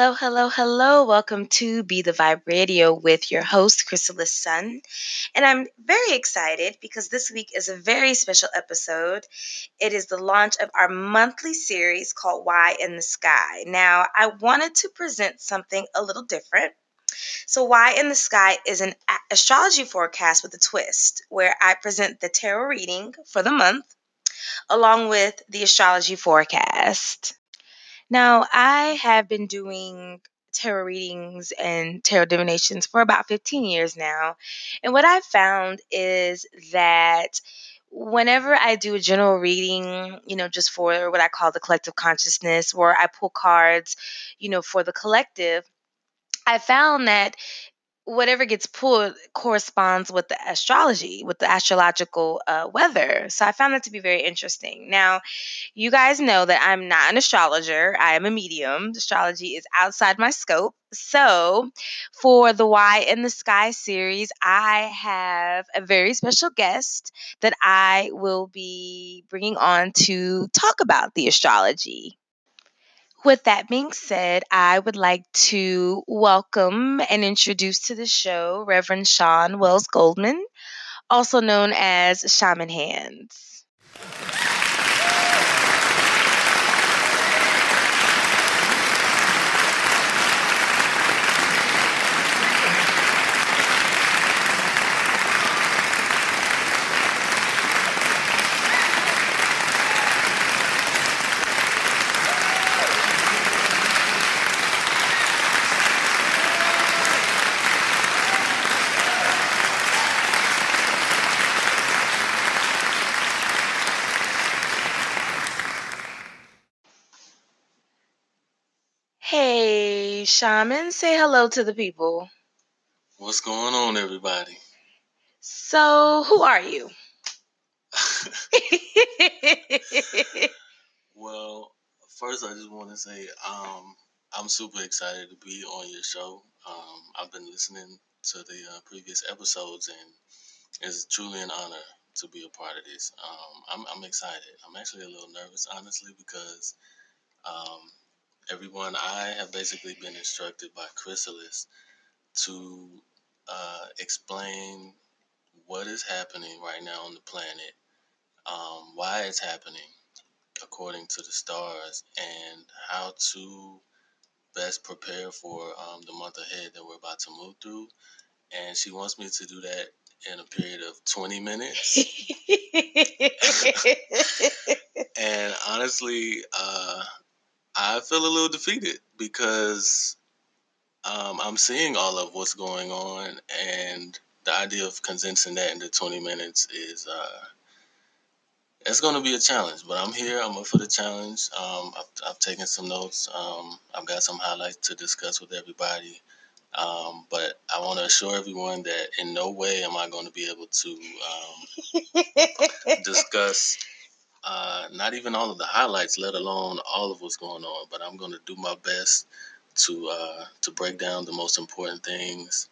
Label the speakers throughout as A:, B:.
A: Hello, hello, hello. Welcome to Be the Vibe Radio with your host, Chrysalis Sun. And I'm very excited because this week is a very special episode. It is the launch of our monthly series called Why in the Sky. Now, I wanted to present something a little different. So, Why in the Sky is an astrology forecast with a twist where I present the tarot reading for the month along with the astrology forecast. Now, I have been doing tarot readings and tarot divinations for about 15 years now. And what I've found is that whenever I do a general reading, you know, just for what I call the collective consciousness, where I pull cards, you know, for the collective, I found that whatever gets pulled corresponds with the astrology, with the astrological uh, weather. So I found that to be very interesting. Now, you guys know that I'm not an astrologer, I am a medium. Astrology is outside my scope. So, for the Why in the Sky series, I have a very special guest that I will be bringing on to talk about the astrology. With that being said, I would like to welcome and introduce to the show Reverend Sean Wells Goldman, also known as Shaman Hands. Shaman, say hello to the people.
B: What's going on, everybody?
A: So, who are you?
B: well, first, I just want to say um, I'm super excited to be on your show. Um, I've been listening to the uh, previous episodes, and it's truly an honor to be a part of this. Um, I'm, I'm, excited. I'm actually a little nervous, honestly, because um, everyone, I have basically been instructed by Chrysalis to uh, explain what is happening right now on the planet, um, why it's happening according to the stars, and how to best prepare for um, the month ahead that we're about to move through. And she wants me to do that in a period of 20 minutes. and honestly, uh, I feel a little defeated because um, I'm seeing all of what's going on, and the idea of condensing that into 20 minutes is uh, it's going to be a challenge. But I'm here. I'm up for the challenge. Um, I've, I've, taken some notes. Um, I've got some highlights to discuss with everybody. Um, but I want to assure everyone that in no way am I going to be able to um, discuss uh, not even all of the highlights, let alone all of what's going on. But I'm going to do my best to uh, to break down the most important things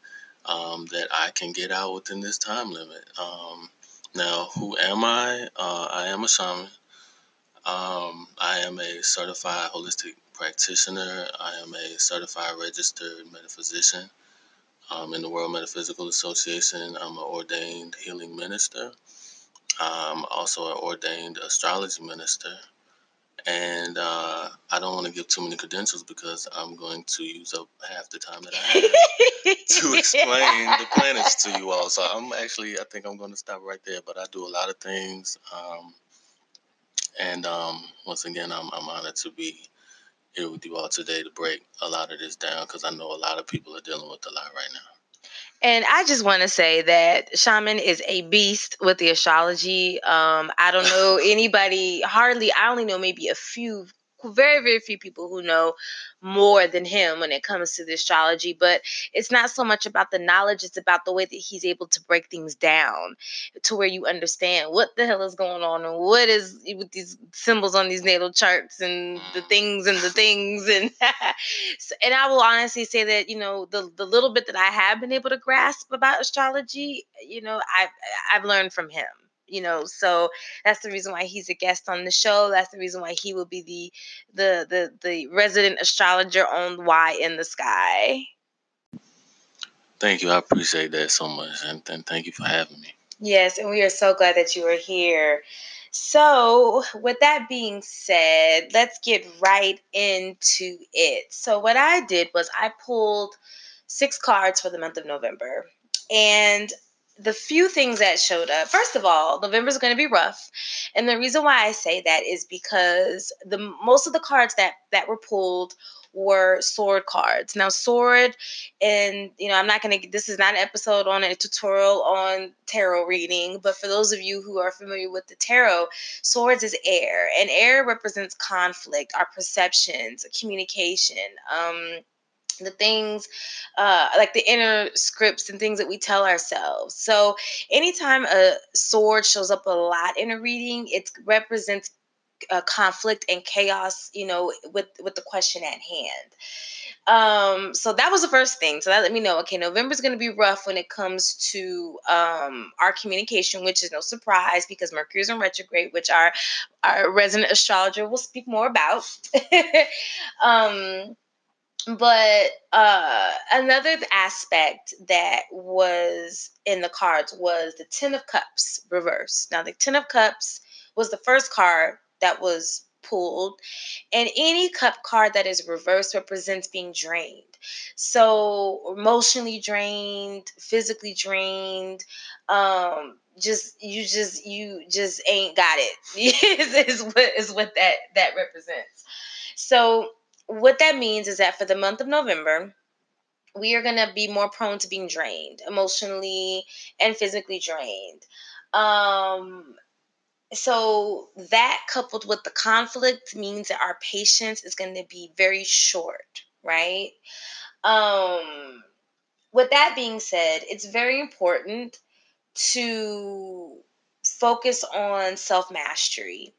B: um, that I can get out within this time limit. Um, now, who am I? Uh, I am a shaman. Um, I am a certified holistic practitioner. I am a certified registered metaphysician. Um, in the World Metaphysical Association, I'm an ordained healing minister. I'm also an ordained astrology minister. And uh, I don't want to give too many credentials because I'm going to use up half the time that I have to explain the planets to you all. So I'm actually, I think I'm going to stop right there. But I do a lot of things. Um, and um, once again, I'm, I'm honored to be here with you all today to break a lot of this down because I know a lot of people are dealing with a lot right now.
A: And I just want to say that Shaman is a beast with the astrology. Um, I don't know anybody, hardly, I only know maybe a few very very few people who know more than him when it comes to the astrology but it's not so much about the knowledge it's about the way that he's able to break things down to where you understand what the hell is going on and what is with these symbols on these natal charts and the mm. things and the things and and I will honestly say that you know the the little bit that I have been able to grasp about astrology you know I've I've learned from him you know so that's the reason why he's a guest on the show that's the reason why he will be the the the, the resident astrologer on why in the sky
B: thank you i appreciate that so much and, and thank you for having me
A: yes and we are so glad that you are here so, with that being said, let's get right into it. So, what I did was I pulled six cards for the month of November. And the few things that showed up. First of all november is going to be rough and the reason why i say that is because the most of the cards that that were pulled were sword cards. Now sword and you know i'm not to this is not an episode on a tutorial on tarot reading but for those of you who are familiar with the tarot swords is air and air represents conflict our perceptions communication um the things uh, like the inner scripts and things that we tell ourselves. So, anytime a sword shows up a lot in a reading, it represents conflict and chaos, you know, with with the question at hand. Um, so that was the first thing. So that let me know. Okay, November is going to be rough when it comes to um, our communication, which is no surprise because Mercury is in retrograde, which our our resident astrologer will speak more about. um, but uh, another aspect that was in the cards was the Ten of Cups reversed. Now, the Ten of Cups was the first card that was pulled, and any cup card that is reversed represents being drained. So, emotionally drained, physically drained, um, just you just you just ain't got it is, is what is what that that represents. So what that means is that for the month of November, we are going to be more prone to being drained, emotionally and physically drained. Um, so that coupled with the conflict means that our patience is going to be very short, right? Um, with that being said, it's very important to focus on self mastery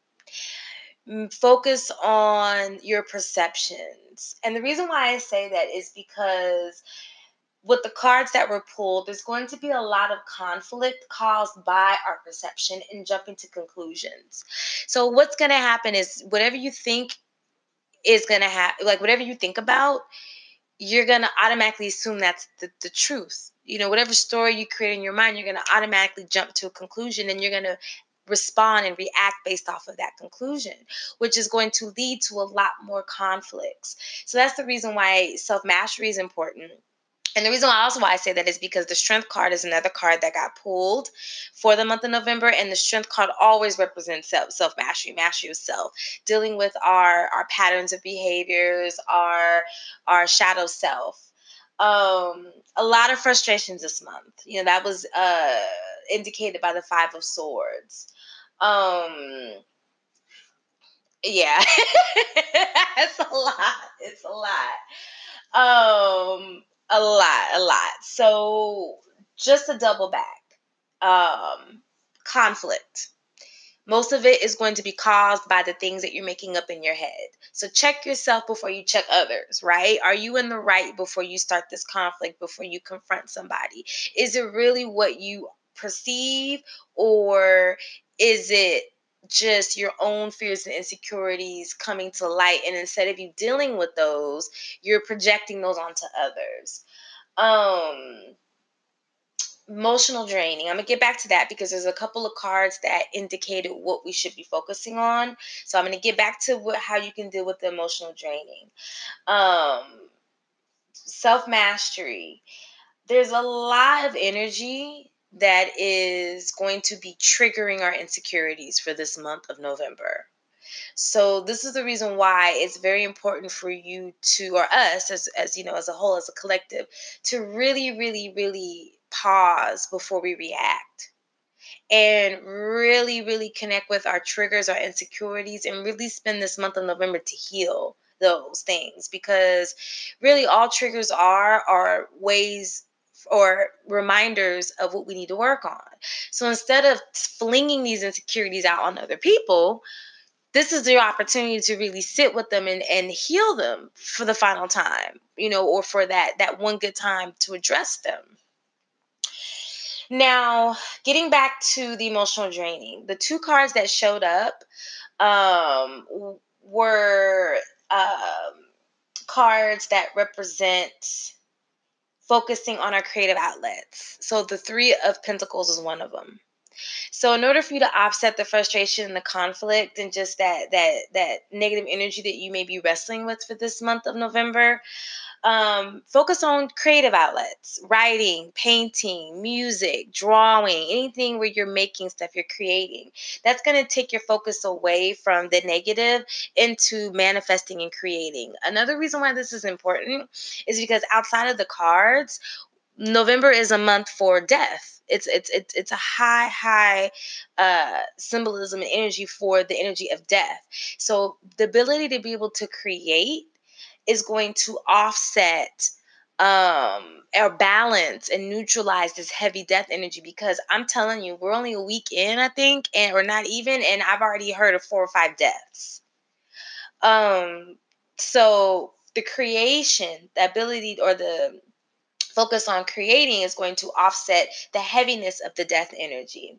A: focus on your perceptions. And the reason why I say that is because with the cards that were pulled, there's going to be a lot of conflict caused by our perception and jumping to conclusions. So, what's going to happen is whatever you think is going to happen, like whatever you think about, you're going to automatically assume that's the, the truth. You know, whatever story you create in your mind, you're going to automatically jump to a conclusion and you're going to respond and react based off of that conclusion, which is going to lead to a lot more conflicts. So that's the reason why self mastery is important. And the reason why also why I say that is because the strength card is another card that got pulled for the month of November, and the strength card always represents self self mastery, mastery of self, dealing with our our patterns of behaviors, our our shadow self. Um, a lot of frustrations this month. You know that was uh, indicated by the Five of Swords. Um, yeah, it's a lot. It's a lot. Um, a lot, a lot. So just to double back, um, conflict. Most of it is going to be caused by the things that you're making up in your head. So check yourself before you check others, right? Are you in the right before you start this conflict, before you confront somebody? Is it really what you perceive, or is it just your own fears and insecurities coming to light and instead of you dealing with those you're projecting those onto others um emotional draining. I'm gonna get back to that because there's a couple of cards that indicated what we should be focusing on. So i'm gonna get back to what, how you can deal with the emotional draining. Um self mastery there's a lot of energy that is going to be triggering our insecurities for this month of November. So this is the reason why it's very important for you to or us as as you know as a whole as a collective to really really really pause before we react and really really connect with our triggers, our insecurities and really spend this month of November to heal those things because really all triggers are are ways or reminders of what we need to work on. So instead of flinging these insecurities out on other people, this is the opportunity to really sit with them and, and heal them for the final time, you know, or for that that one good time to address them. Now, getting back to the emotional draining, the two cards that showed up um, were um, cards that represent focusing on our creative outlets. So the Three of Pentacles is one of them. So in order for you to offset the frustration and the conflict and just that that that negative energy that you may be wrestling with for this month of November, um, focus on creative outlets writing painting music drawing anything where you're making stuff you're creating. That's going to take your focus away from the negative into manifesting and creating. Another reason why this is important is because outside of the cards november is a month for death. It's it's it's, it's a high high uh, symbolism and energy for the energy of death. So the ability to be able to create is going to offset um or balance and neutralize this heavy death energy because I'm telling you, we're only a week in, I think, and or not even, and I've already heard of four or five deaths. Um, so the creation, the ability or the focus on creating is going to offset the heaviness of the death energy.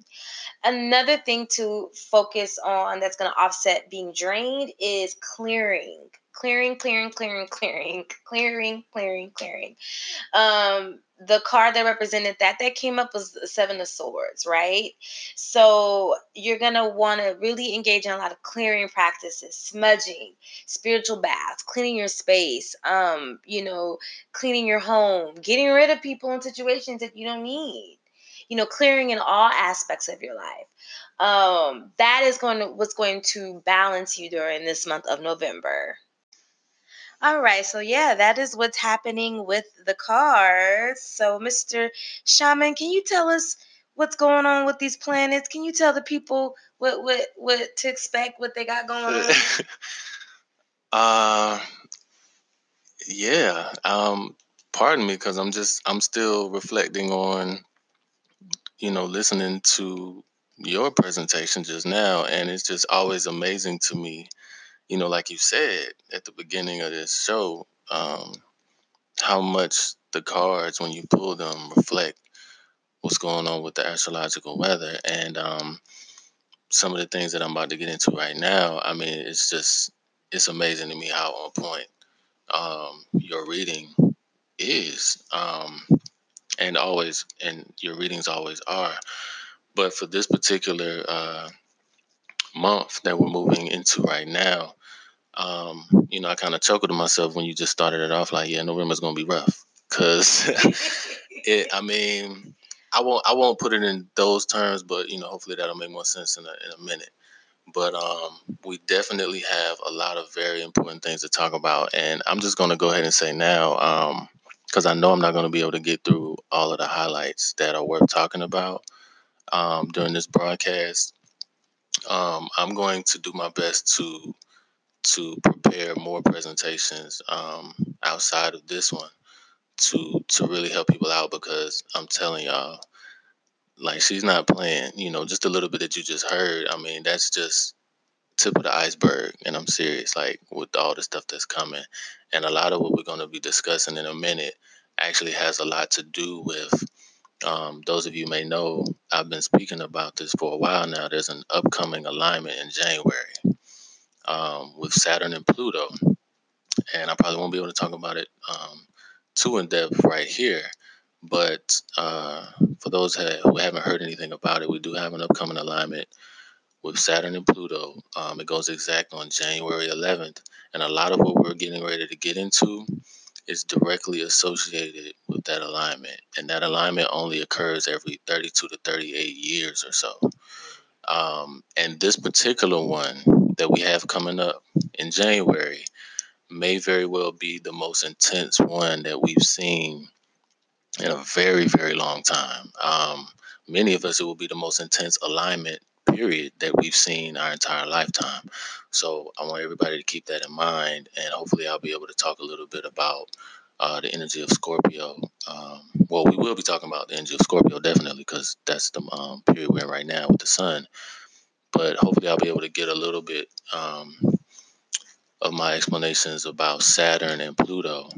A: Another thing to focus on that's going to offset being drained is clearing clearing, clearing, clearing, clearing, clearing, clearing, clearing. Um, the card that represented that that came up was the seven of swords right? So you're gonna want to really engage in a lot of clearing practices smudging spiritual baths cleaning your space um you know cleaning your home getting rid of people and situations that you don't need you know clearing in all aspects of your life. Um that is going to what's going to balance you during this month of november all right, so yeah, that is what's happening with the cards. So, Mr. Shaman, can you tell us what's going on with these planets? Can you tell the people what what what to expect, what they got going on?
B: uh, yeah. Um, pardon me, because I'm just I'm still reflecting on, you know, listening to your presentation just now, and it's just always amazing to me you know, like you said at the beginning of this show, um, how much the cards, when you pull them, reflect what's going on with the astrological weather. And um, some of the things that I'm about to get into right now, I mean, it's just, it's amazing to me how on point um, your reading is. Um, and always, and your readings always are. But for this particular uh, month that we're moving into right now, um, you know, I kind of chuckled to myself when you just started it off like, yeah, November's gonna be rough, cause it. I mean, I won't I won't put it in those terms, but you know, hopefully that'll make more sense in a in a minute. But um, we definitely have a lot of very important things to talk about, and I'm just gonna go ahead and say now, um, because I know I'm not gonna be able to get through all of the highlights that are worth talking about um, during this broadcast. Um, I'm going to do my best to to prepare more presentations um, outside of this one to to really help people out because I'm telling y'all, like she's not playing. You know, just a little bit that you just heard. I mean, that's just tip of the iceberg, and I'm serious. Like with all the stuff that's coming, and a lot of what we're going to be discussing in a minute actually has a lot to do with. Um, those of you may know I've been speaking about this for a while now. There's an upcoming alignment in January um, with Saturn and Pluto. And I probably won't be able to talk about it um, too in depth right here. But uh, for those who haven't heard anything about it, we do have an upcoming alignment with Saturn and Pluto. Um, it goes exact on January 11th. And a lot of what we're getting ready to get into is directly associated with that alignment. And that alignment only occurs every 32 to 38 years or so. Um, and this particular one that we have coming up in January may very well be the most intense one that we've seen in a very, very long time. Um, many of us, it will be the most intense alignment period that we've seen our entire lifetime. So I want everybody to keep that in mind, and hopefully, I'll be able to talk a little bit about uh, the energy of Scorpio. Um, well, we will be talking about the energy of Scorpio definitely because that's the um, period we're in right now with the sun. But hopefully, I'll be able to get a little bit um, of my explanations about Saturn and Pluto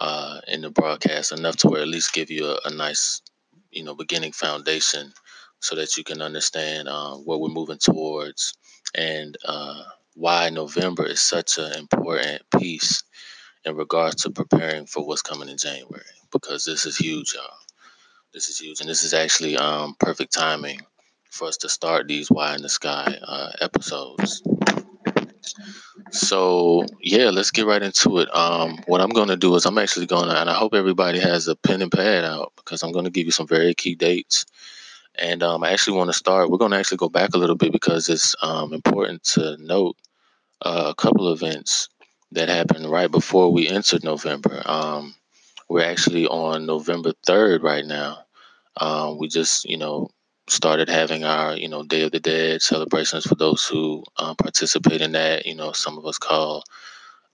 B: uh, in the broadcast enough to where at least give you a, a nice you know beginning foundation so that you can understand uh, what we're moving towards and uh, why November is such an important piece in regards to preparing for what's coming in January because this is huge, y'all. This is huge, and this is actually um, perfect timing for us to start these "Why in the Sky" uh, episodes. So yeah, let's get right into it. Um, what I'm going to do is I'm actually going to, and I hope everybody has a pen and pad out because I'm going to give you some very key dates. And um, I actually want to start. We're going to actually go back a little bit because it's um, important to note uh, a couple events that happened right before we entered November. Um, we're actually on November 3rd right now. Um, we just, you know, started having our, you know, Day of the Dead celebrations for those who um, participate in that. You know, some of us call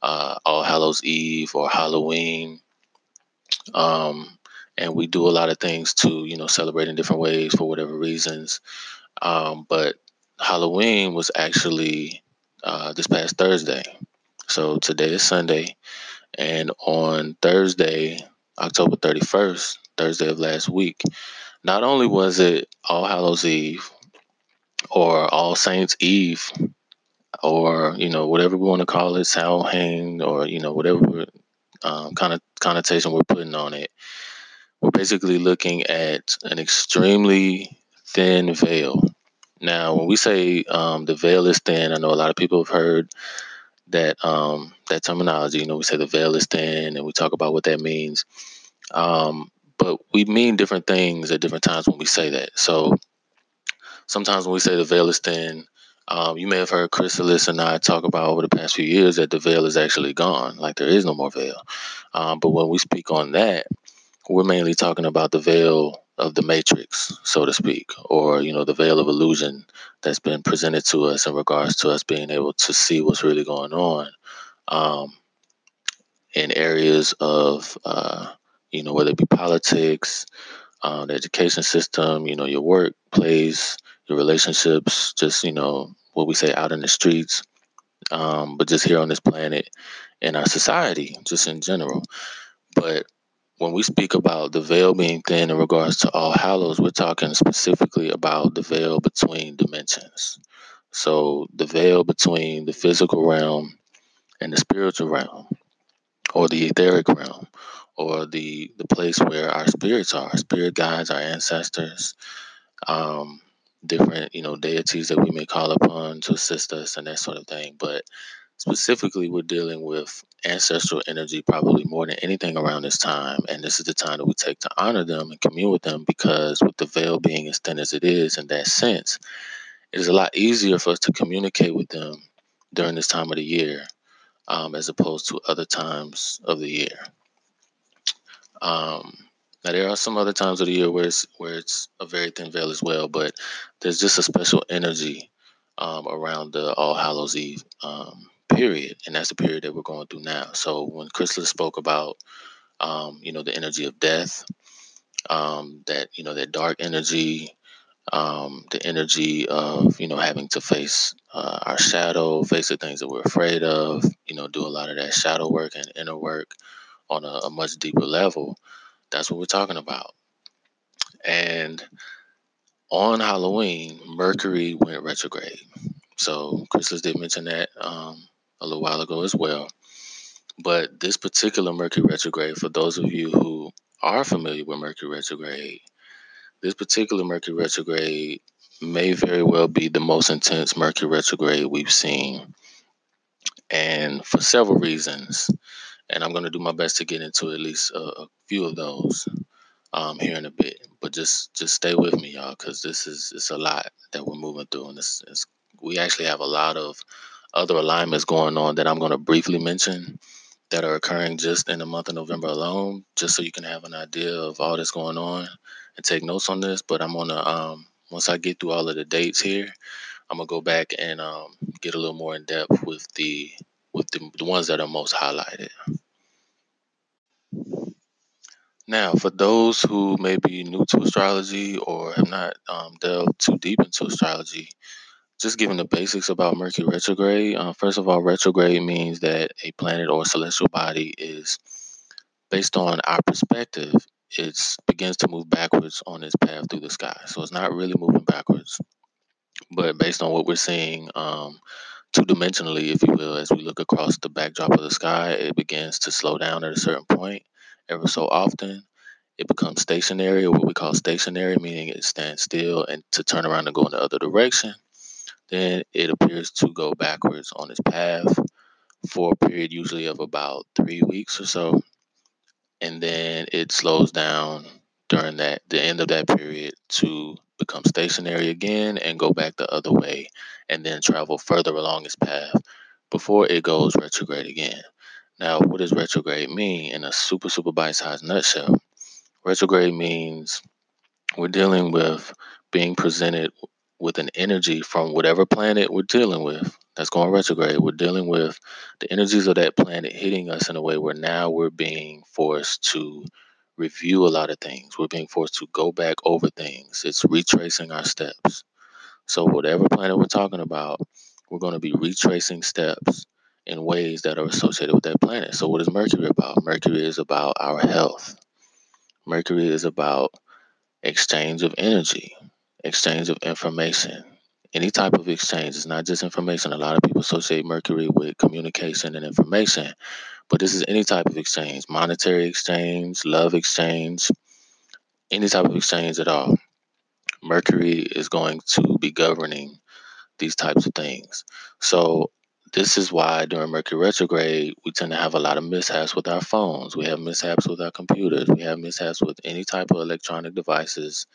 B: uh, All Hallows Eve or Halloween. Um, and we do a lot of things to, you know, celebrate in different ways for whatever reasons. Um, but Halloween was actually uh, this past Thursday. So today is Sunday. And on Thursday, October 31st, Thursday of last week, not only was it All Hallows Eve or All Saints Eve or, you know, whatever we want to call it, Samhain or, you know, whatever um, kind of connotation we're putting on it, we're basically looking at an extremely thin veil. Now, when we say um, the veil is thin, I know a lot of people have heard that um, that terminology. You know, we say the veil is thin, and we talk about what that means. Um, but we mean different things at different times when we say that. So sometimes when we say the veil is thin, um, you may have heard Chrysalis and I talk about over the past few years that the veil is actually gone, like there is no more veil. Um, but when we speak on that, we're mainly talking about the veil of the matrix, so to speak, or you know the veil of illusion that's been presented to us in regards to us being able to see what's really going on um, in areas of uh, you know whether it be politics, uh, the education system, you know your workplace, your relationships, just you know what we say out in the streets, um, but just here on this planet in our society, just in general. But when we speak about the veil being thin in regards to All Hallows, we're talking specifically about the veil between dimensions. So the veil between the physical realm and the spiritual realm, or the etheric realm, or the the place where our spirits are, our spirit guides, our ancestors, um, different you know deities that we may call upon to assist us and that sort of thing. But specifically, we're dealing with ancestral energy probably more than anything around this time. And this is the time that we take to honor them and commune with them because, with the veil being as thin as it is, in that sense, it is a lot easier for us to communicate with them during this time of the year um, as opposed to other times of the year. Um, now there are some other times of the year where it's where it's a very thin veil as well, but there's just a special energy um, around the All Hallows Eve um, period, and that's the period that we're going through now. So when Chrysalis spoke about, um, you know, the energy of death, um, that you know that dark energy, um, the energy of you know having to face uh, our shadow, face the things that we're afraid of, you know, do a lot of that shadow work and inner work on a, a much deeper level. That's what we're talking about. And on Halloween, Mercury went retrograde. So Chrysalis did mention that um, a little while ago as well. But this particular Mercury retrograde, for those of you who are familiar with Mercury retrograde, this particular Mercury retrograde may very well be the most intense Mercury retrograde we've seen. And for several reasons. And I'm going to do my best to get into at least a, a few of those um, here in a bit. But just just stay with me, y'all, because this is it's a lot that we're moving through, and it's, we actually have a lot of other alignments going on that I'm going to briefly mention that are occurring just in the month of November alone, just so you can have an idea of all that's going on and take notes on this. But I'm gonna um, once I get through all of the dates here, I'm gonna go back and um, get a little more in depth with the with the, the ones that are most highlighted. Now, for those who may be new to astrology or have not um, delved too deep into astrology, just giving the basics about Mercury retrograde. Uh, first of all, retrograde means that a planet or celestial body is based on our perspective, it begins to move backwards on its path through the sky. So it's not really moving backwards, but based on what we're seeing, um, two dimensionally, if you will, as we look across the backdrop of the sky, it begins to slow down at a certain point. Ever so often, it becomes stationary, or what we call stationary, meaning it stands still and to turn around and go in the other direction. Then it appears to go backwards on its path for a period usually of about three weeks or so. And then it slows down during that the end of that period to become stationary again and go back the other way and then travel further along its path before it goes retrograde again. Now, what does retrograde mean in a super, super bite sized nutshell? Retrograde means we're dealing with being presented with an energy from whatever planet we're dealing with that's going retrograde. We're dealing with the energies of that planet hitting us in a way where now we're being forced to review a lot of things. We're being forced to go back over things. It's retracing our steps. So, whatever planet we're talking about, we're going to be retracing steps in ways that are associated with that planet. So, what is Mercury about? Mercury is about our health. Mercury is about exchange of energy, exchange of information, any type of exchange. It's not just information. A lot of people associate Mercury with communication and information, but this is any type of exchange monetary exchange, love exchange, any type of exchange at all. Mercury is going to be governing these types of things. So, this is why during Mercury retrograde, we tend to have a lot of mishaps with our phones. We have mishaps with our computers. We have mishaps with any type of electronic devices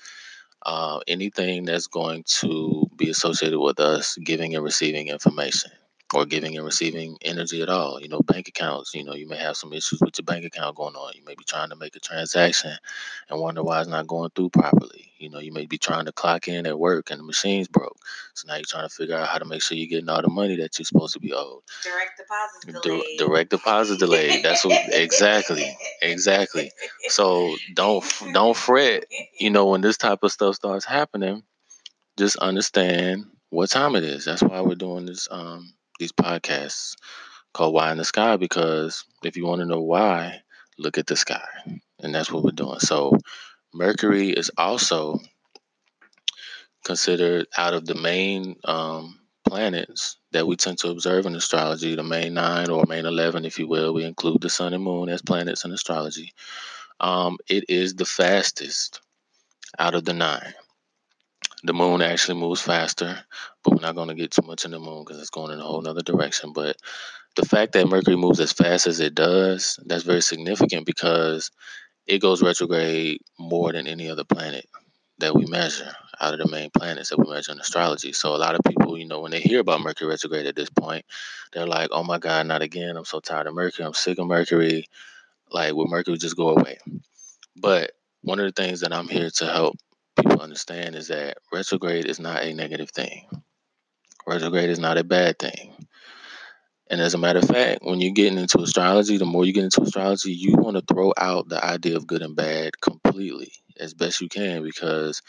B: uh, anything that's going to be associated with us giving and receiving information or giving and receiving energy at all. You know, bank accounts, you know, you may have some issues with your bank account going on. You may be trying to make a transaction and wonder why it's not going through properly. You know, you may be trying to clock in at work and the machine's broke. So now you're trying to figure out how to make sure you're getting all the money that you're supposed to be owed.
A: Direct deposit delayed.
B: Di- direct deposit delayed. That's what exactly. Exactly. So don't don't fret, you know, when this type of stuff starts happening, just understand what time it is. That's why we're doing this um these podcasts called Why in the Sky because if you want to know why, look at the sky. And that's what we're doing. So Mercury is also considered out of the main um, planets that we tend to observe in astrology, the main nine or main 11, if you will. We include the sun and moon as planets in astrology. Um, it is the fastest out of the nine. The moon actually moves faster, but we're not going to get too much in the moon because it's going in a whole other direction. But the fact that Mercury moves as fast as it does, that's very significant because it goes retrograde more than any other planet that we measure out of the main planets that we measure in astrology. So a lot of people, you know, when they hear about Mercury retrograde at this point, they're like, "Oh my God, not again! I'm so tired of Mercury. I'm sick of Mercury. Like, will Mercury just go away?" But one of the things that I'm here to help people understand is that retrograde is not a negative thing. Retrograde is not a bad thing. And as a matter of fact, when you're getting into astrology, the more you get into astrology, you want to throw out the idea of good and bad completely as best you can because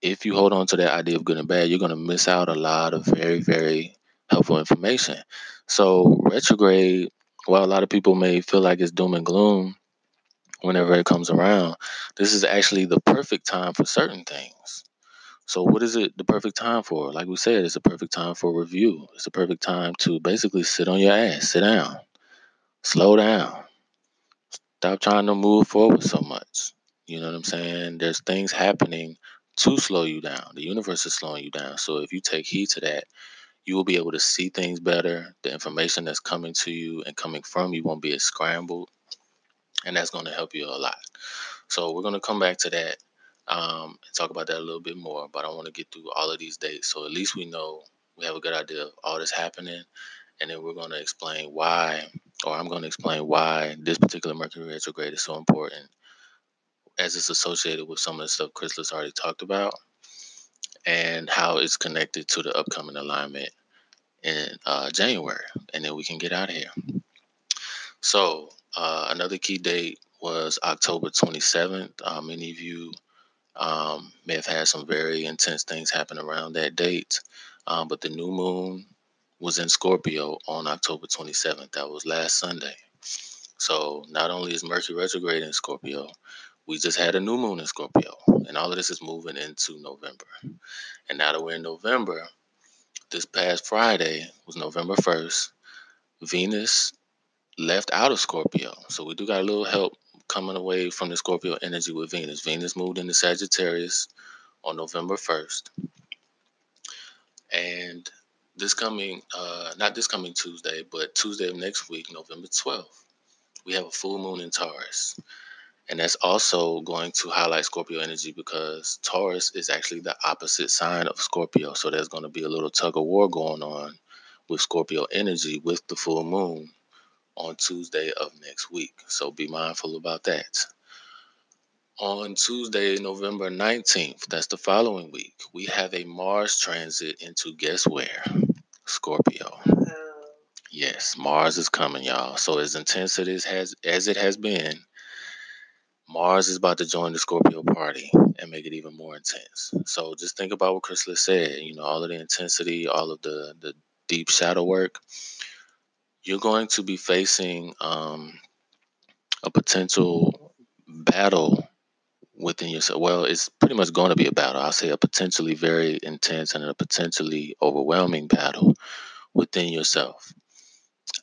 B: if you hold on to that idea of good and bad, you're going to miss out a lot of very, very helpful information. So, retrograde, while a lot of people may feel like it's doom and gloom whenever it comes around, this is actually the perfect time for certain things. So, what is it the perfect time for? Like we said, it's a perfect time for review. It's a perfect time to basically sit on your ass, sit down, slow down, stop trying to move forward so much. You know what I'm saying? There's things happening to slow you down. The universe is slowing you down. So, if you take heed to that, you will be able to see things better. The information that's coming to you and coming from you won't be as scrambled. And that's going to help you a lot. So, we're going to come back to that um, and talk about that a little bit more. But I want to get through all of these dates so at least we know we have a good idea of all this happening, and then we're going to explain why, or I'm going to explain why this particular Mercury retrograde is so important, as it's associated with some of the stuff Chrysalis already talked about, and how it's connected to the upcoming alignment in uh, January, and then we can get out of here. So uh, another key date was October 27th. Uh, many of you um, may have had some very intense things happen around that date. Um, but the new moon was in Scorpio on October 27th. That was last Sunday. So not only is Mercury retrograde in Scorpio, we just had a new moon in Scorpio, and all of this is moving into November. And now that we're in November, this past Friday was November 1st. Venus left out of Scorpio. So we do got a little help coming away from the Scorpio energy with Venus. Venus moved into Sagittarius on November 1st. And this coming, uh, not this coming Tuesday, but Tuesday of next week, November 12th, we have a full moon in Taurus. And that's also going to highlight Scorpio energy because Taurus is actually the opposite sign of Scorpio. So there's going to be a little tug of war going on with Scorpio energy with the full moon on Tuesday of next week. So be mindful about that. On Tuesday, November 19th, that's the following week, we have a Mars transit into guess where? Scorpio. Uh-huh. Yes, Mars is coming, y'all. So as intense it is has as it has been, Mars is about to join the Scorpio party and make it even more intense. So just think about what Chrysalis said. You know, all of the intensity, all of the the deep shadow work. You're going to be facing um, a potential battle within yourself. Well, it's pretty much going to be a battle. I'll say a potentially very intense and a potentially overwhelming battle within yourself.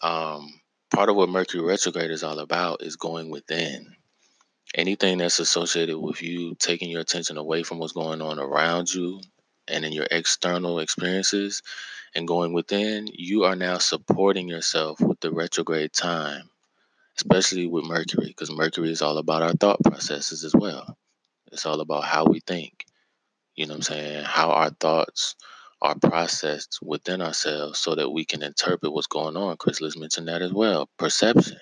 B: Um, part of what Mercury retrograde is all about is going within. Anything that's associated with you taking your attention away from what's going on around you and in your external experiences and going within, you are now supporting yourself with the retrograde time, especially with Mercury, because Mercury is all about our thought processes as well. It's all about how we think. You know what I'm saying? How our thoughts are processed within ourselves so that we can interpret what's going on. Chris Chrysalis mentioned that as well. Perception.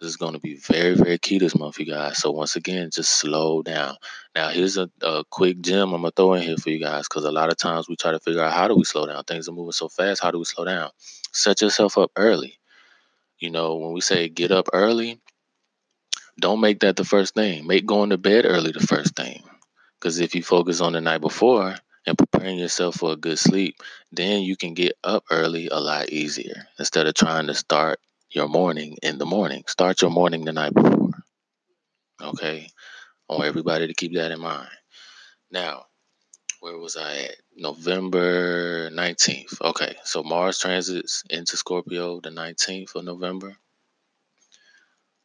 B: This is going to be very, very key this month, you guys. So once again, just slow down. Now, here's a, a quick gem I'm gonna throw in here for you guys because a lot of times we try to figure out how do we slow down. Things are moving so fast. How do we slow down? Set yourself up early. You know, when we say get up early, don't make that the first thing. Make going to bed early the first thing. Because if you focus on the night before and preparing yourself for a good sleep, then you can get up early a lot easier instead of trying to start your morning in the morning. Start your morning the night before. Okay? I want everybody to keep that in mind. Now, where was I at? November 19th. Okay, so Mars transits into Scorpio the 19th of November.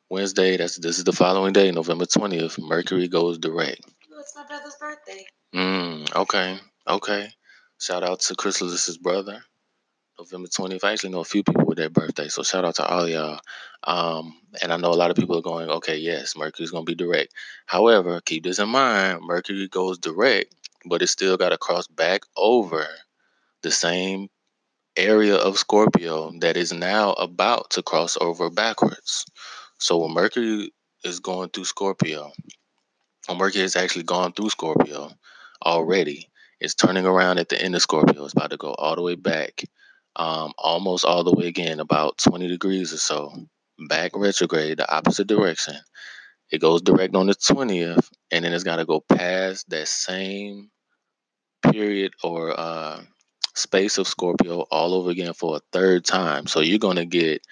B: Wednesday, that's this is the following day, November 20th. Mercury goes direct.
A: Oh, it's my brother's birthday.
B: Mm, okay, okay. Shout out to Chrysalis's brother, November 20th. I actually know a few people with their birthday, so shout out to all y'all. Um, and I know a lot of people are going, okay, yes, Mercury's gonna be direct. However, keep this in mind: Mercury goes direct, but it still got to cross back over the same area of Scorpio that is now about to cross over backwards. So when Mercury is going through Scorpio, when Mercury has actually gone through Scorpio already, it's turning around at the end of Scorpio. It's about to go all the way back, um, almost all the way again, about 20 degrees or so, back retrograde, the opposite direction. It goes direct on the 20th, and then it's got to go past that same period or uh, space of Scorpio all over again for a third time. So you're going to get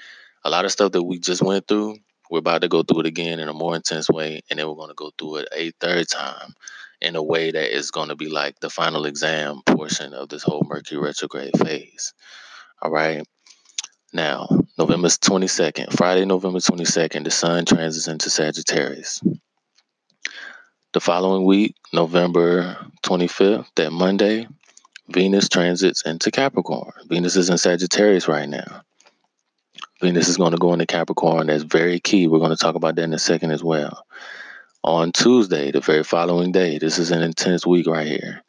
B: a lot of stuff that we just went through we're about to go through it again in a more intense way, and then we're going to go through it a third time in a way that is going to be like the final exam portion of this whole Mercury retrograde phase. All right. Now, November 22nd, Friday, November 22nd, the sun transits into Sagittarius. The following week, November 25th, that Monday, Venus transits into Capricorn. Venus is in Sagittarius right now. Venus is going to go into Capricorn. That's very key. We're going to talk about that in a second as well. On Tuesday, the very following day, this is an intense week right here.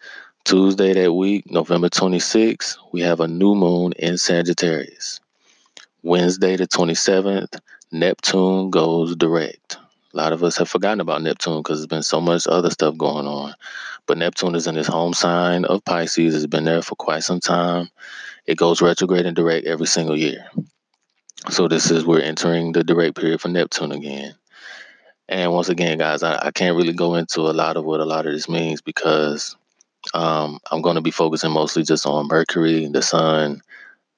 B: Tuesday that week, November 26th, we have a new moon in Sagittarius. Wednesday, the 27th, Neptune goes direct. A lot of us have forgotten about Neptune because there's been so much other stuff going on. But Neptune is in his home sign of Pisces. It's been there for quite some time. It goes retrograde and direct every single year. So this is we're entering the direct period for Neptune again. And once again, guys, I, I can't really go into a lot of what a lot of this means because um, I'm going to be focusing mostly just on Mercury, the Sun,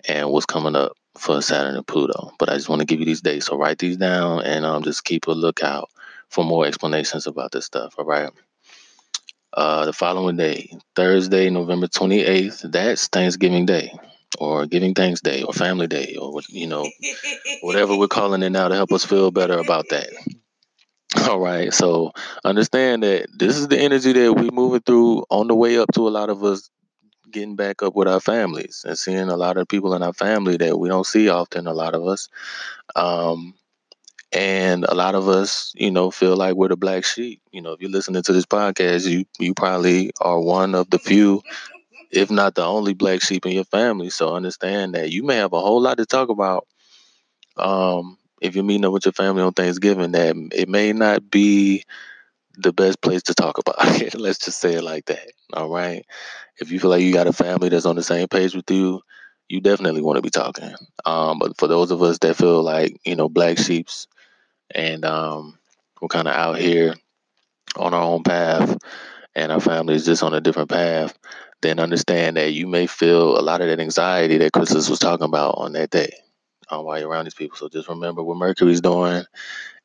B: and what's coming up for Saturn and Pluto. But I just want to give you these dates. So write these down and um, just keep a lookout for more explanations about this stuff. All right. Uh, the following day, Thursday, November 28th, that's Thanksgiving Day or Giving Thanks Day or Family Day or you know, whatever we're calling it now to help us feel better about that. All right. So understand that this is the energy that we're moving through on the way up to a lot of us getting back up with our families and seeing a lot of people in our family that we don't see often, a lot of us. Um, and a lot of us, you know, feel like we're the black sheep. You know, if you're listening to this podcast, you you probably are one of the few, if not the only black sheep in your family. So understand that you may have a whole lot to talk about. Um, if you're meeting up with your family on Thanksgiving, that it may not be the best place to talk about it. Let's just say it like that. All right. If you feel like you got a family that's on the same page with you, you definitely want to be talking. Um, but for those of us that feel like, you know, black sheeps and um, we're kind of out here on our own path and our family is just on a different path, then understand that you may feel a lot of that anxiety that Chrysalis was talking about on that day um, while you're around these people. So just remember what Mercury's doing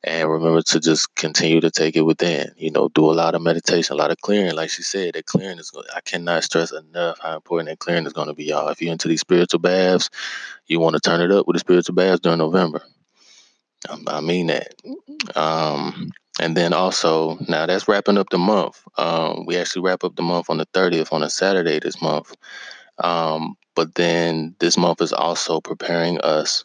B: and remember to just continue to take it within. You know, do a lot of meditation, a lot of clearing. Like she said, that clearing is. I cannot stress enough how important that clearing is going to be, y'all. If you're into these spiritual baths, you want to turn it up with the spiritual baths during November. Um, I mean that. Um, and then also, now that's wrapping up the month. Um, we actually wrap up the month on the 30th on a Saturday this month. Um, but then this month is also preparing us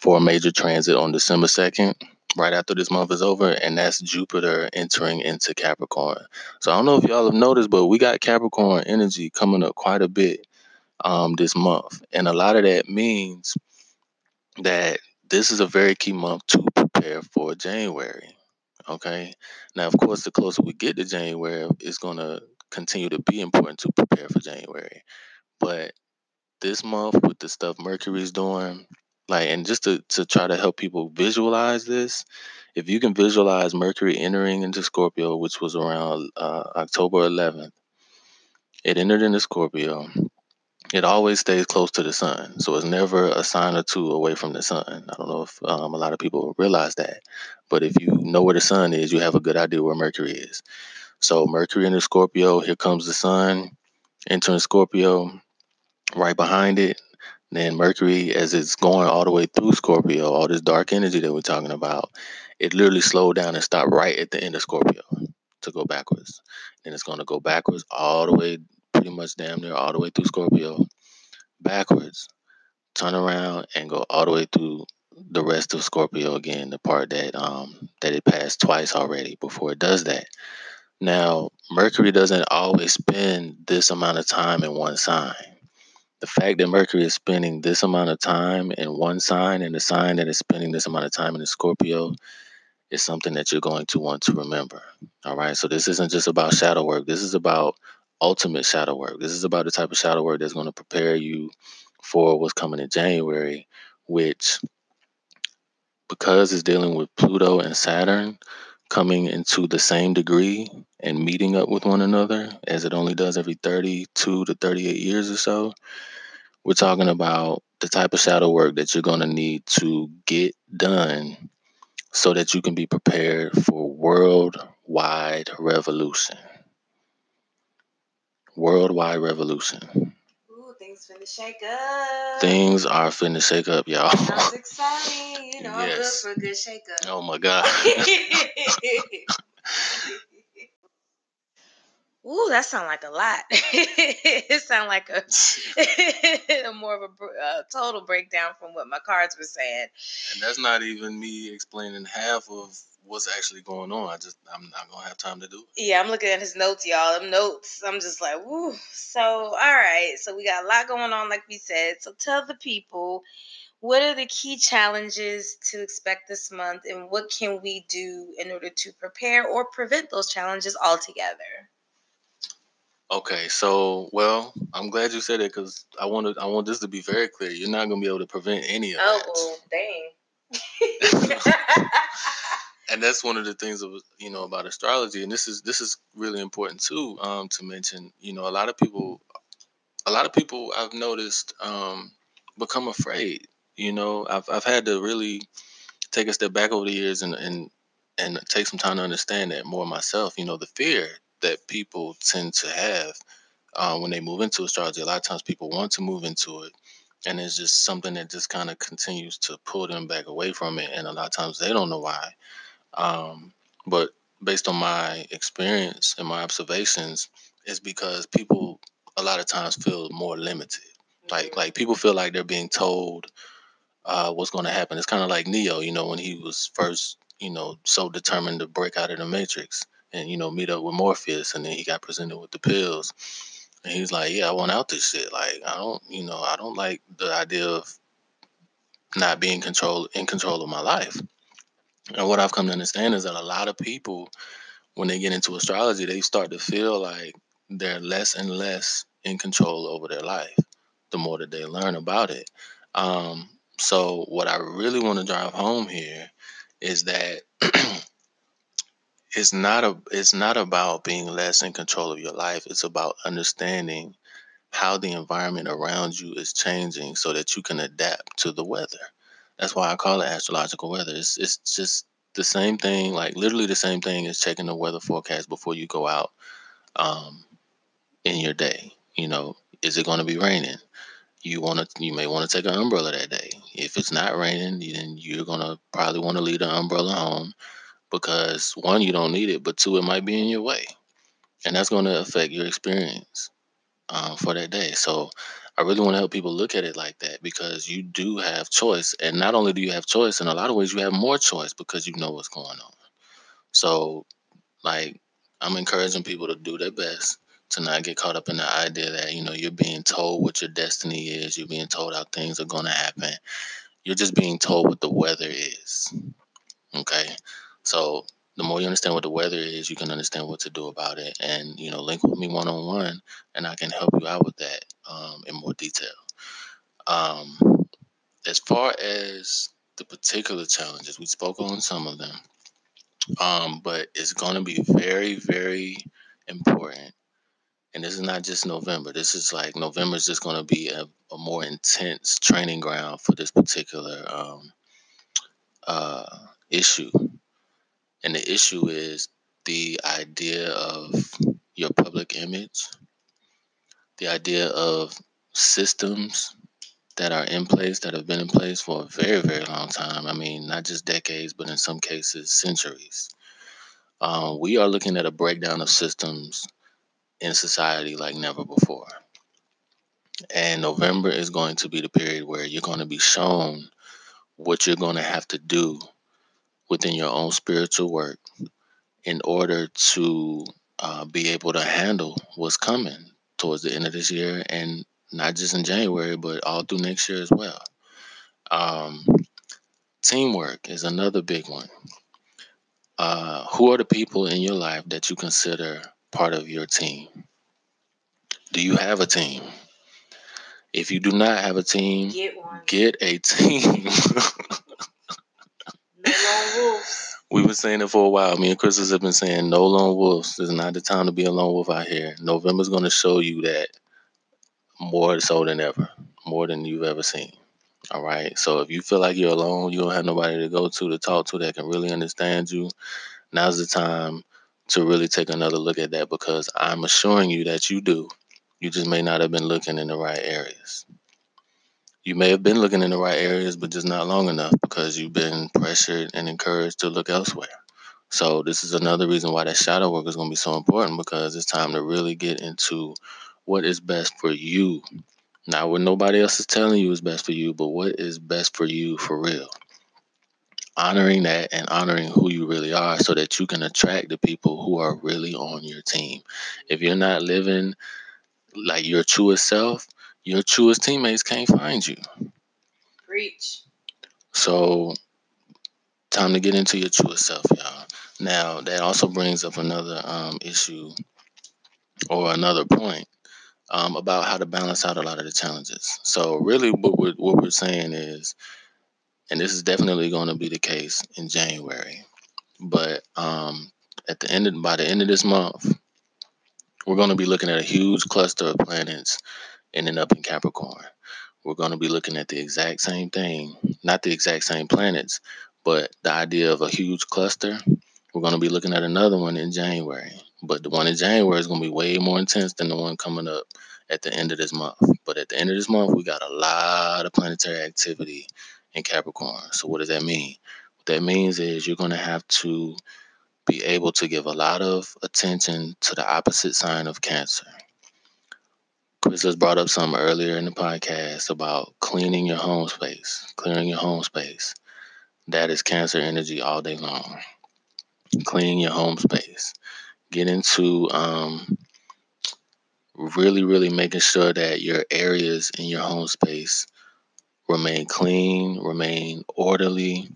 B: for a major transit on December 2nd, right after this month is over, and that's Jupiter entering into Capricorn. So I don't know if y'all have noticed, but we got Capricorn energy coming up quite a bit um, this month. And a lot of that means that this is a very key month to prepare for January. Okay. Now, of course, the closer we get to January, it's going to continue to be important to prepare for January. But this month, with the stuff Mercury's doing, like, and just to, to try to help people visualize this, if you can visualize Mercury entering into Scorpio, which was around uh, October 11th, it entered into Scorpio it always stays close to the sun. So it's never a sign or two away from the sun. I don't know if um, a lot of people realize that. But if you know where the sun is, you have a good idea where Mercury is. So Mercury in the Scorpio, here comes the sun entering Scorpio. Right behind it, then Mercury, as it's going all the way through Scorpio, all this dark energy that we're talking about, it literally slowed down and stopped right at the end of Scorpio to go backwards. And it's going to go backwards all the way pretty much damn near all the way through Scorpio, backwards, turn around and go all the way through the rest of Scorpio again, the part that um that it passed twice already before it does that. Now, Mercury doesn't always spend this amount of time in one sign. The fact that Mercury is spending this amount of time in one sign and the sign that is spending this amount of time in the Scorpio is something that you're going to want to remember. All right. So this isn't just about shadow work. This is about ultimate shadow work. This is about the type of shadow work that's going to prepare you for what's coming in January, which, because it's dealing with Pluto and Saturn coming into the same degree and meeting up with one another, as it only does every 32 to 38 years or so, we're talking about the type of shadow work that you're going to need to get done so that you can be prepared for worldwide revolution worldwide revolution.
A: Things finna shake up.
B: Things are finna shake up, y'all.
A: Sounds exciting. You know, yes. I'm good for a good shake up.
B: Oh my god.
A: Ooh, that sounds like a lot. it sounds like a, a, more of a, a, uh, total breakdown from what my cards were saying.
B: And that's not even me explaining half of what's actually going on. I just I'm not gonna have time to do it.
A: Yeah, I'm looking at his notes, y'all. Them notes. I'm just like, woo. So all right. So we got a lot going on, like we said. So tell the people what are the key challenges to expect this month and what can we do in order to prepare or prevent those challenges altogether?
B: Okay, so well, I'm glad you said it because I wanted I want this to be very clear. You're not gonna be able to prevent any of
A: oh,
B: that. dang. and that's one of the things of you know about astrology, and this is this is really important too um, to mention. You know, a lot of people, a lot of people I've noticed um, become afraid You know, I've I've had to really take a step back over the years and and and take some time to understand that more myself. You know, the fear that people tend to have uh, when they move into astrology. A lot of times, people want to move into it, and it's just something that just kind of continues to pull them back away from it. And a lot of times, they don't know why. Um, but based on my experience and my observations, it's because people a lot of times feel more limited. Like like people feel like they're being told uh, what's going to happen. It's kind of like Neo, you know, when he was first, you know, so determined to break out of the Matrix and you know meet up with Morpheus, and then he got presented with the pills, and he's like, "Yeah, I want out this shit. Like, I don't, you know, I don't like the idea of not being control in control of my life." And what I've come to understand is that a lot of people, when they get into astrology, they start to feel like they're less and less in control over their life the more that they learn about it. Um, so, what I really want to drive home here is that it's not a it's not about being less in control of your life. It's about understanding how the environment around you is changing so that you can adapt to the weather. That's why I call it astrological weather. It's it's just the same thing, like literally the same thing as checking the weather forecast before you go out um, in your day. You know, is it going to be raining? You want to, you may want to take an umbrella that day. If it's not raining, then you're gonna probably want to leave the umbrella home because one, you don't need it, but two, it might be in your way, and that's going to affect your experience um, for that day. So I really want to help people look at it like that because you do have choice. And not only do you have choice, in a lot of ways, you have more choice because you know what's going on. So, like, I'm encouraging people to do their best to not get caught up in the idea that, you know, you're being told what your destiny is, you're being told how things are going to happen. You're just being told what the weather is. Okay. So, the more you understand what the weather is, you can understand what to do about it. And, you know, link with me one on one and I can help you out with that um, in more detail. Um, as far as the particular challenges, we spoke on some of them, um, but it's going to be very, very important. And this is not just November. This is like November is just going to be a, a, more intense training ground for this particular um, uh, issue. And the issue is the idea of your public image, the idea of systems that are in place that have been in place for a very, very long time. I mean, not just decades, but in some cases, centuries. Um, we are looking at a breakdown of systems in society like never before. And November is going to be the period where you're going to be shown what you're going to have to do within your own spiritual work in order to uh, be able to handle what's coming towards the end of this year and not just in January, but all through next year as well. Um, teamwork is another big one. Uh, who are the people in your life that you consider part of your team? Do you have a team? If you do not have a team,
A: Get one.
B: get a team. We've been saying it for a while. Me and Chris have been saying no lone wolves. This is not the time to be a lone wolf out here. November's going to show you that more so than ever, more than you've ever seen. All right. So if you feel like you're alone, you don't have nobody to go to to talk to that can really understand you. Now's the time to really take another look at that because I'm assuring you that you do. You just may not have been looking in the right areas. You may have been looking in the right areas, but just not long enough because you've been pressured and encouraged to look elsewhere. So this is another reason why that shadow work is going to be so important because it's time to really get into what is best for you. Not what nobody else is telling you is best for you, but what is best for you for real. Honoring that and honoring who you really are so that you can attract the people who are really on your team. If you're not living like your truest self, your truest teammates can't find you.
A: Preach.
B: So, time to get into your truest self, y'all. Now, that also brings up another um, issue or another point um, about how to balance out a lot of the challenges. So, really, what we're, what we're saying is, and this is definitely going to be the case in January, but um, at the end of, by the end of this month, we're going to be looking at a huge cluster of planets ending up in Capricorn we're going to be looking at the exact same thing, not the exact same planets, but the idea of a huge cluster. We're going to be looking at another one in January, but the one in January is going to be way more intense than the one coming up at the end of this month. But at the end of this month, we got a lot of planetary activity in Capricorn. So, what does that mean? What that means is you're going to have to be able to give a lot of attention to the opposite sign of Cancer. Chris has brought up some earlier in the podcast about cleaning your home space, clearing your home space. That is Cancer energy all day long. Cleaning your home space. Get into um, really, really making sure that your areas in your home space remain clean, remain orderly.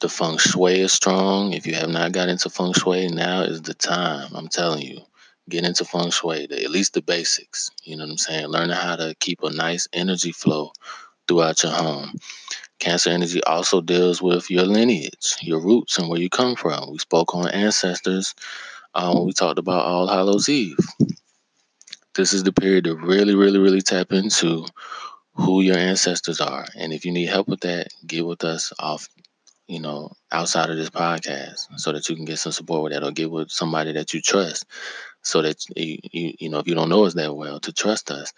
B: The feng shui is strong. If you have not got into feng shui, now is the time. I'm telling you, get into feng shui, at least the basics. You know what I'm saying? Learning how to keep a nice energy flow throughout your home. Cancer energy also deals with your lineage, your roots, and where you come from. We spoke on ancestors when we talked about All Hallows Eve. This is the period to really, really, really tap into who your ancestors are. And if you need help with that, get with us off, you know, outside of this podcast so that you can get some support with that or get with somebody that you trust so that you, you, you know, if you don't know us that well, to trust us.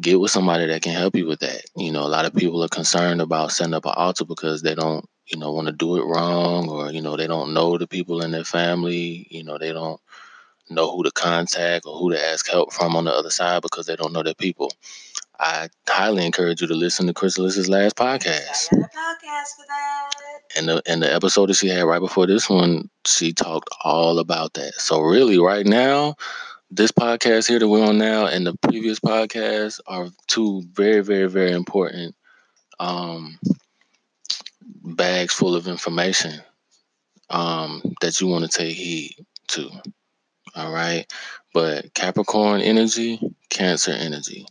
B: Get with somebody that can help you with that. You know, a lot of people are concerned about setting up an altar because they don't, you know, want to do it wrong or, you know, they don't know the people in their family. You know, they don't know who to contact or who to ask help from on the other side because they don't know their people. I highly encourage you to listen to Chrysalis's last podcast.
A: I got a podcast for that.
B: And the and the episode that she had right before this one, she talked all about that. So really, right now, this podcast here that we're on now and the previous podcast are two very, very, very important um, bags full of information um, that you want to take heed to. All right. But Capricorn energy, Cancer energy.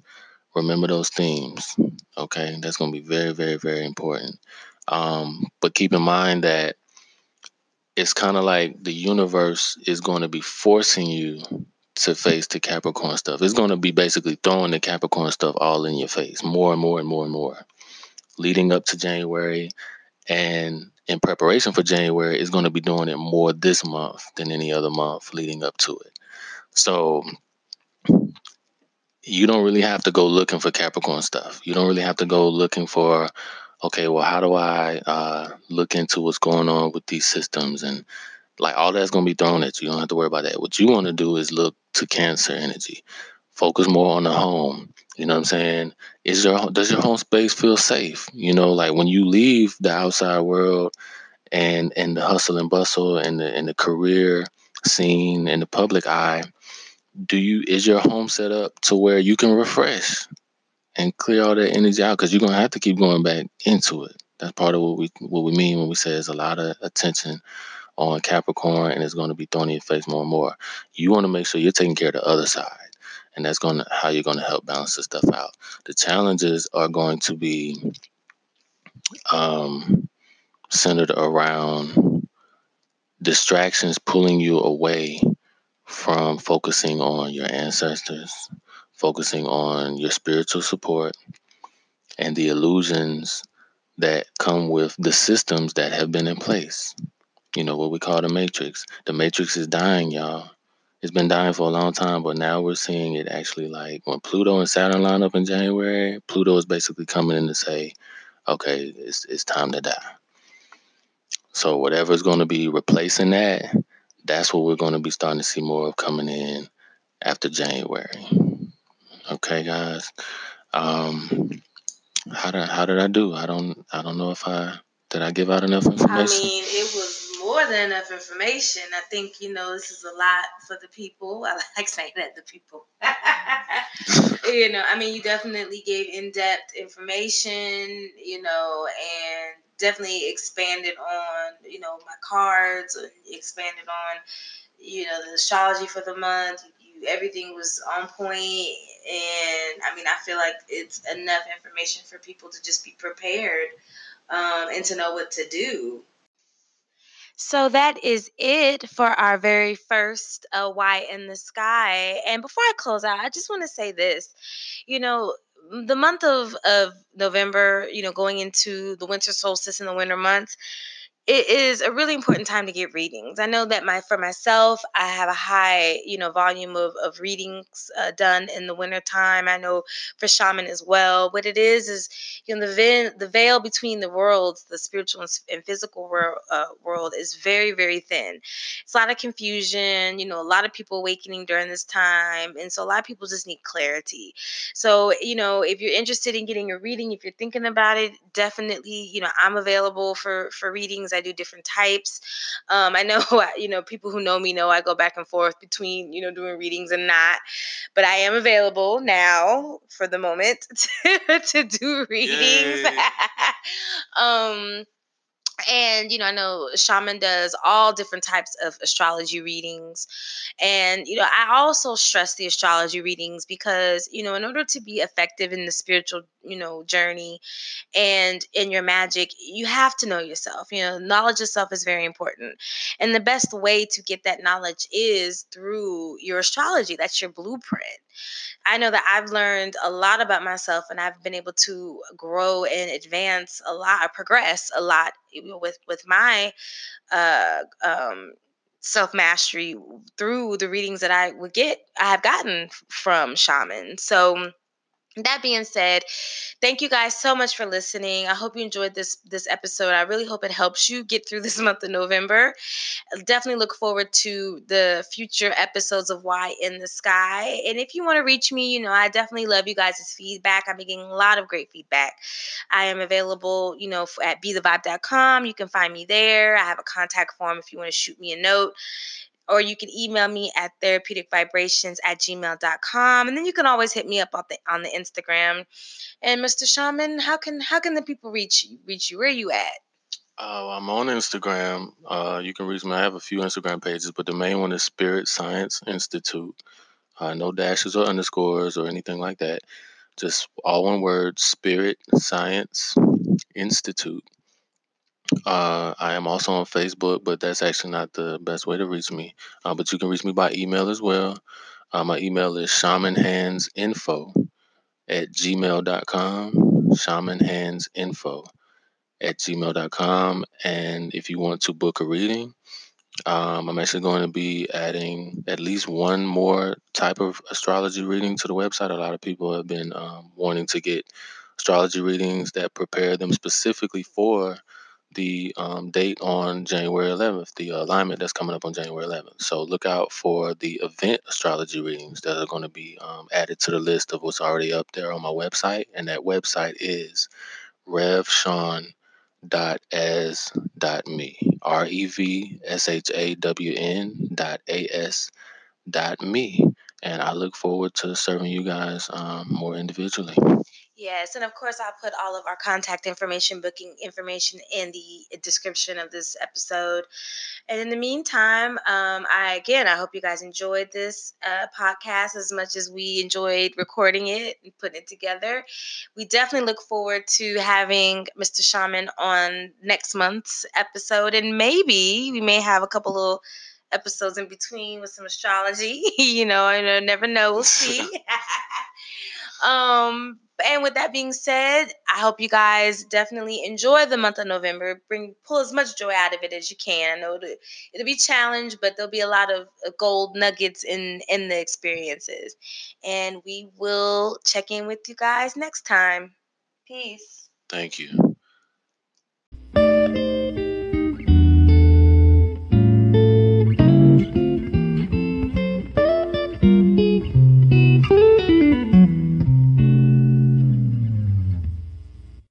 B: Remember those themes. Okay. That's going to be very, very, very important. Um, but keep in mind that it's kind of like the universe is going to be forcing you to face the Capricorn stuff. It's going to be basically throwing the Capricorn stuff all in your face more and more and more and more leading up to January. And in preparation for January, is going to be doing it more this month than any other month leading up to it. So you don't really have to go looking for Capricorn stuff. You don't really have to go looking for, okay, well, how do I uh, look into what's going on with these systems and like all that's going to be thrown at you. You don't have to worry about that. What you want to do is look to Cancer energy. Focus more on the home. You know what I'm saying? Is your does your home space feel safe? You know, like when you leave the outside world and and the hustle and bustle and the and the career scene and the public eye, do you is your home set up to where you can refresh and clear all that energy out? Because you're gonna have to keep going back into it. That's part of what we what we mean when we say there's a lot of attention on Capricorn and it's going to be thrown in your face more and more. You want to make sure you're taking care of the other side. And that's to how you're to help balance this stuff out. The challenges are going to be um, centered around distractions pulling you away from focusing on your ancestors, focusing on your spiritual support, and the illusions that come with the systems that have been in place you know, what we call the matrix. The matrix is dying, y'all. It's been dying for a long time, but now we're seeing it actually like when Pluto and Saturn line up in January, Pluto is basically coming in to say, okay, it's, it's time to die. So whatever's going to be replacing that, that's what we're going to be starting to see more of coming in after January. Okay, guys. Um, how did how did I do? I don't I don't know if I did I give out enough information. I
A: mean, it was more than enough information. I think, you know, this is a lot for the people. I like saying that, the people. you know, I mean, you definitely gave in depth information, you know, and definitely expanded on, you know, my cards, expanded on, you know, the astrology for the month. You, everything was on point, and I mean, I feel like it's enough information for people to just be prepared um, and to know what to do. So that is it for our very first uh, Why in the Sky. And before I close out, I just want to say this. You know, the month of, of November, you know, going into the winter solstice in the winter months, it is a really important time to get readings. I know that my for myself, I have a high, you know, volume of, of readings uh, done in the wintertime. I know for shaman as well. What it is is, you know, the veil, the veil between the worlds, the spiritual and physical world, uh, world is very, very thin. It's a lot of confusion. You know, a lot of people awakening during this time, and so a lot of people just need clarity. So, you know, if you're interested in getting a reading, if you're thinking about it, definitely, you know, I'm available for for readings. I do different types. Um, I know, you know, people who know me know I go back and forth between, you know, doing readings and not, but I am available now for the moment to, to do readings. um, and you know i know shaman does all different types of astrology readings and you know i also stress the astrology readings because you know in order to be effective in the spiritual you know journey and in your magic you have to know yourself you know knowledge of self is very important and the best way to get that knowledge is through your astrology that's your blueprint I know that I've learned a lot about myself and I've been able to grow and advance a lot, progress a lot with with my uh, um, self mastery through the readings that I would get. I have gotten from shaman. So that being said thank you guys so much for listening. I hope you enjoyed this this episode. I really hope it helps you get through this month of november. Definitely look forward to the future episodes of why in the sky. And if you want to reach me you know i definitely love you guys' feedback. I'm getting a lot of great feedback. I am available you know at be bethevibe.com you can find me there. I have a contact form if you want to shoot me a note or you can email me at therapeuticvibrations at gmail.com and then you can always hit me up on the on the instagram and mr shaman how can how can the people reach you reach you where are you at
B: uh, I'm on Instagram. Uh, you can reach me. I have a few Instagram pages, but the main one is Spirit Science Institute. Uh, no dashes or underscores or anything like that. Just all one word Spirit Science Institute. Uh, I am also on Facebook, but that's actually not the best way to reach me. Uh, but you can reach me by email as well. Uh, my email is shamanhandsinfo at gmail.com. Shamanhandsinfo at gmail.com. And if you want to book a reading, um, I'm actually going to be adding at least one more type of astrology reading to the website. A lot of people have been um, wanting to get astrology readings that prepare them specifically for the um, date on January 11th, the alignment that's coming up on January 11th. So look out for the event astrology readings that are going to be um, added to the list of what's already up there on my website. And that website is revshawn.as.me, R E V S H A W N dot A S dot me. And I look forward to serving you guys um, more individually.
A: Yes, and of course, I'll put all of our contact information, booking information in the description of this episode. And in the meantime, um, I again, I hope you guys enjoyed this uh, podcast as much as we enjoyed recording it and putting it together. We definitely look forward to having Mr. Shaman on next month's episode, and maybe we may have a couple of episodes in between with some astrology. you know, I never know. We'll see. um, and with that being said, I hope you guys definitely enjoy the month of November. Bring pull as much joy out of it as you can. I know it'll, it'll be challenged, but there'll be a lot of gold nuggets in in the experiences. And we will check in with you guys next time. Peace.
B: Thank you.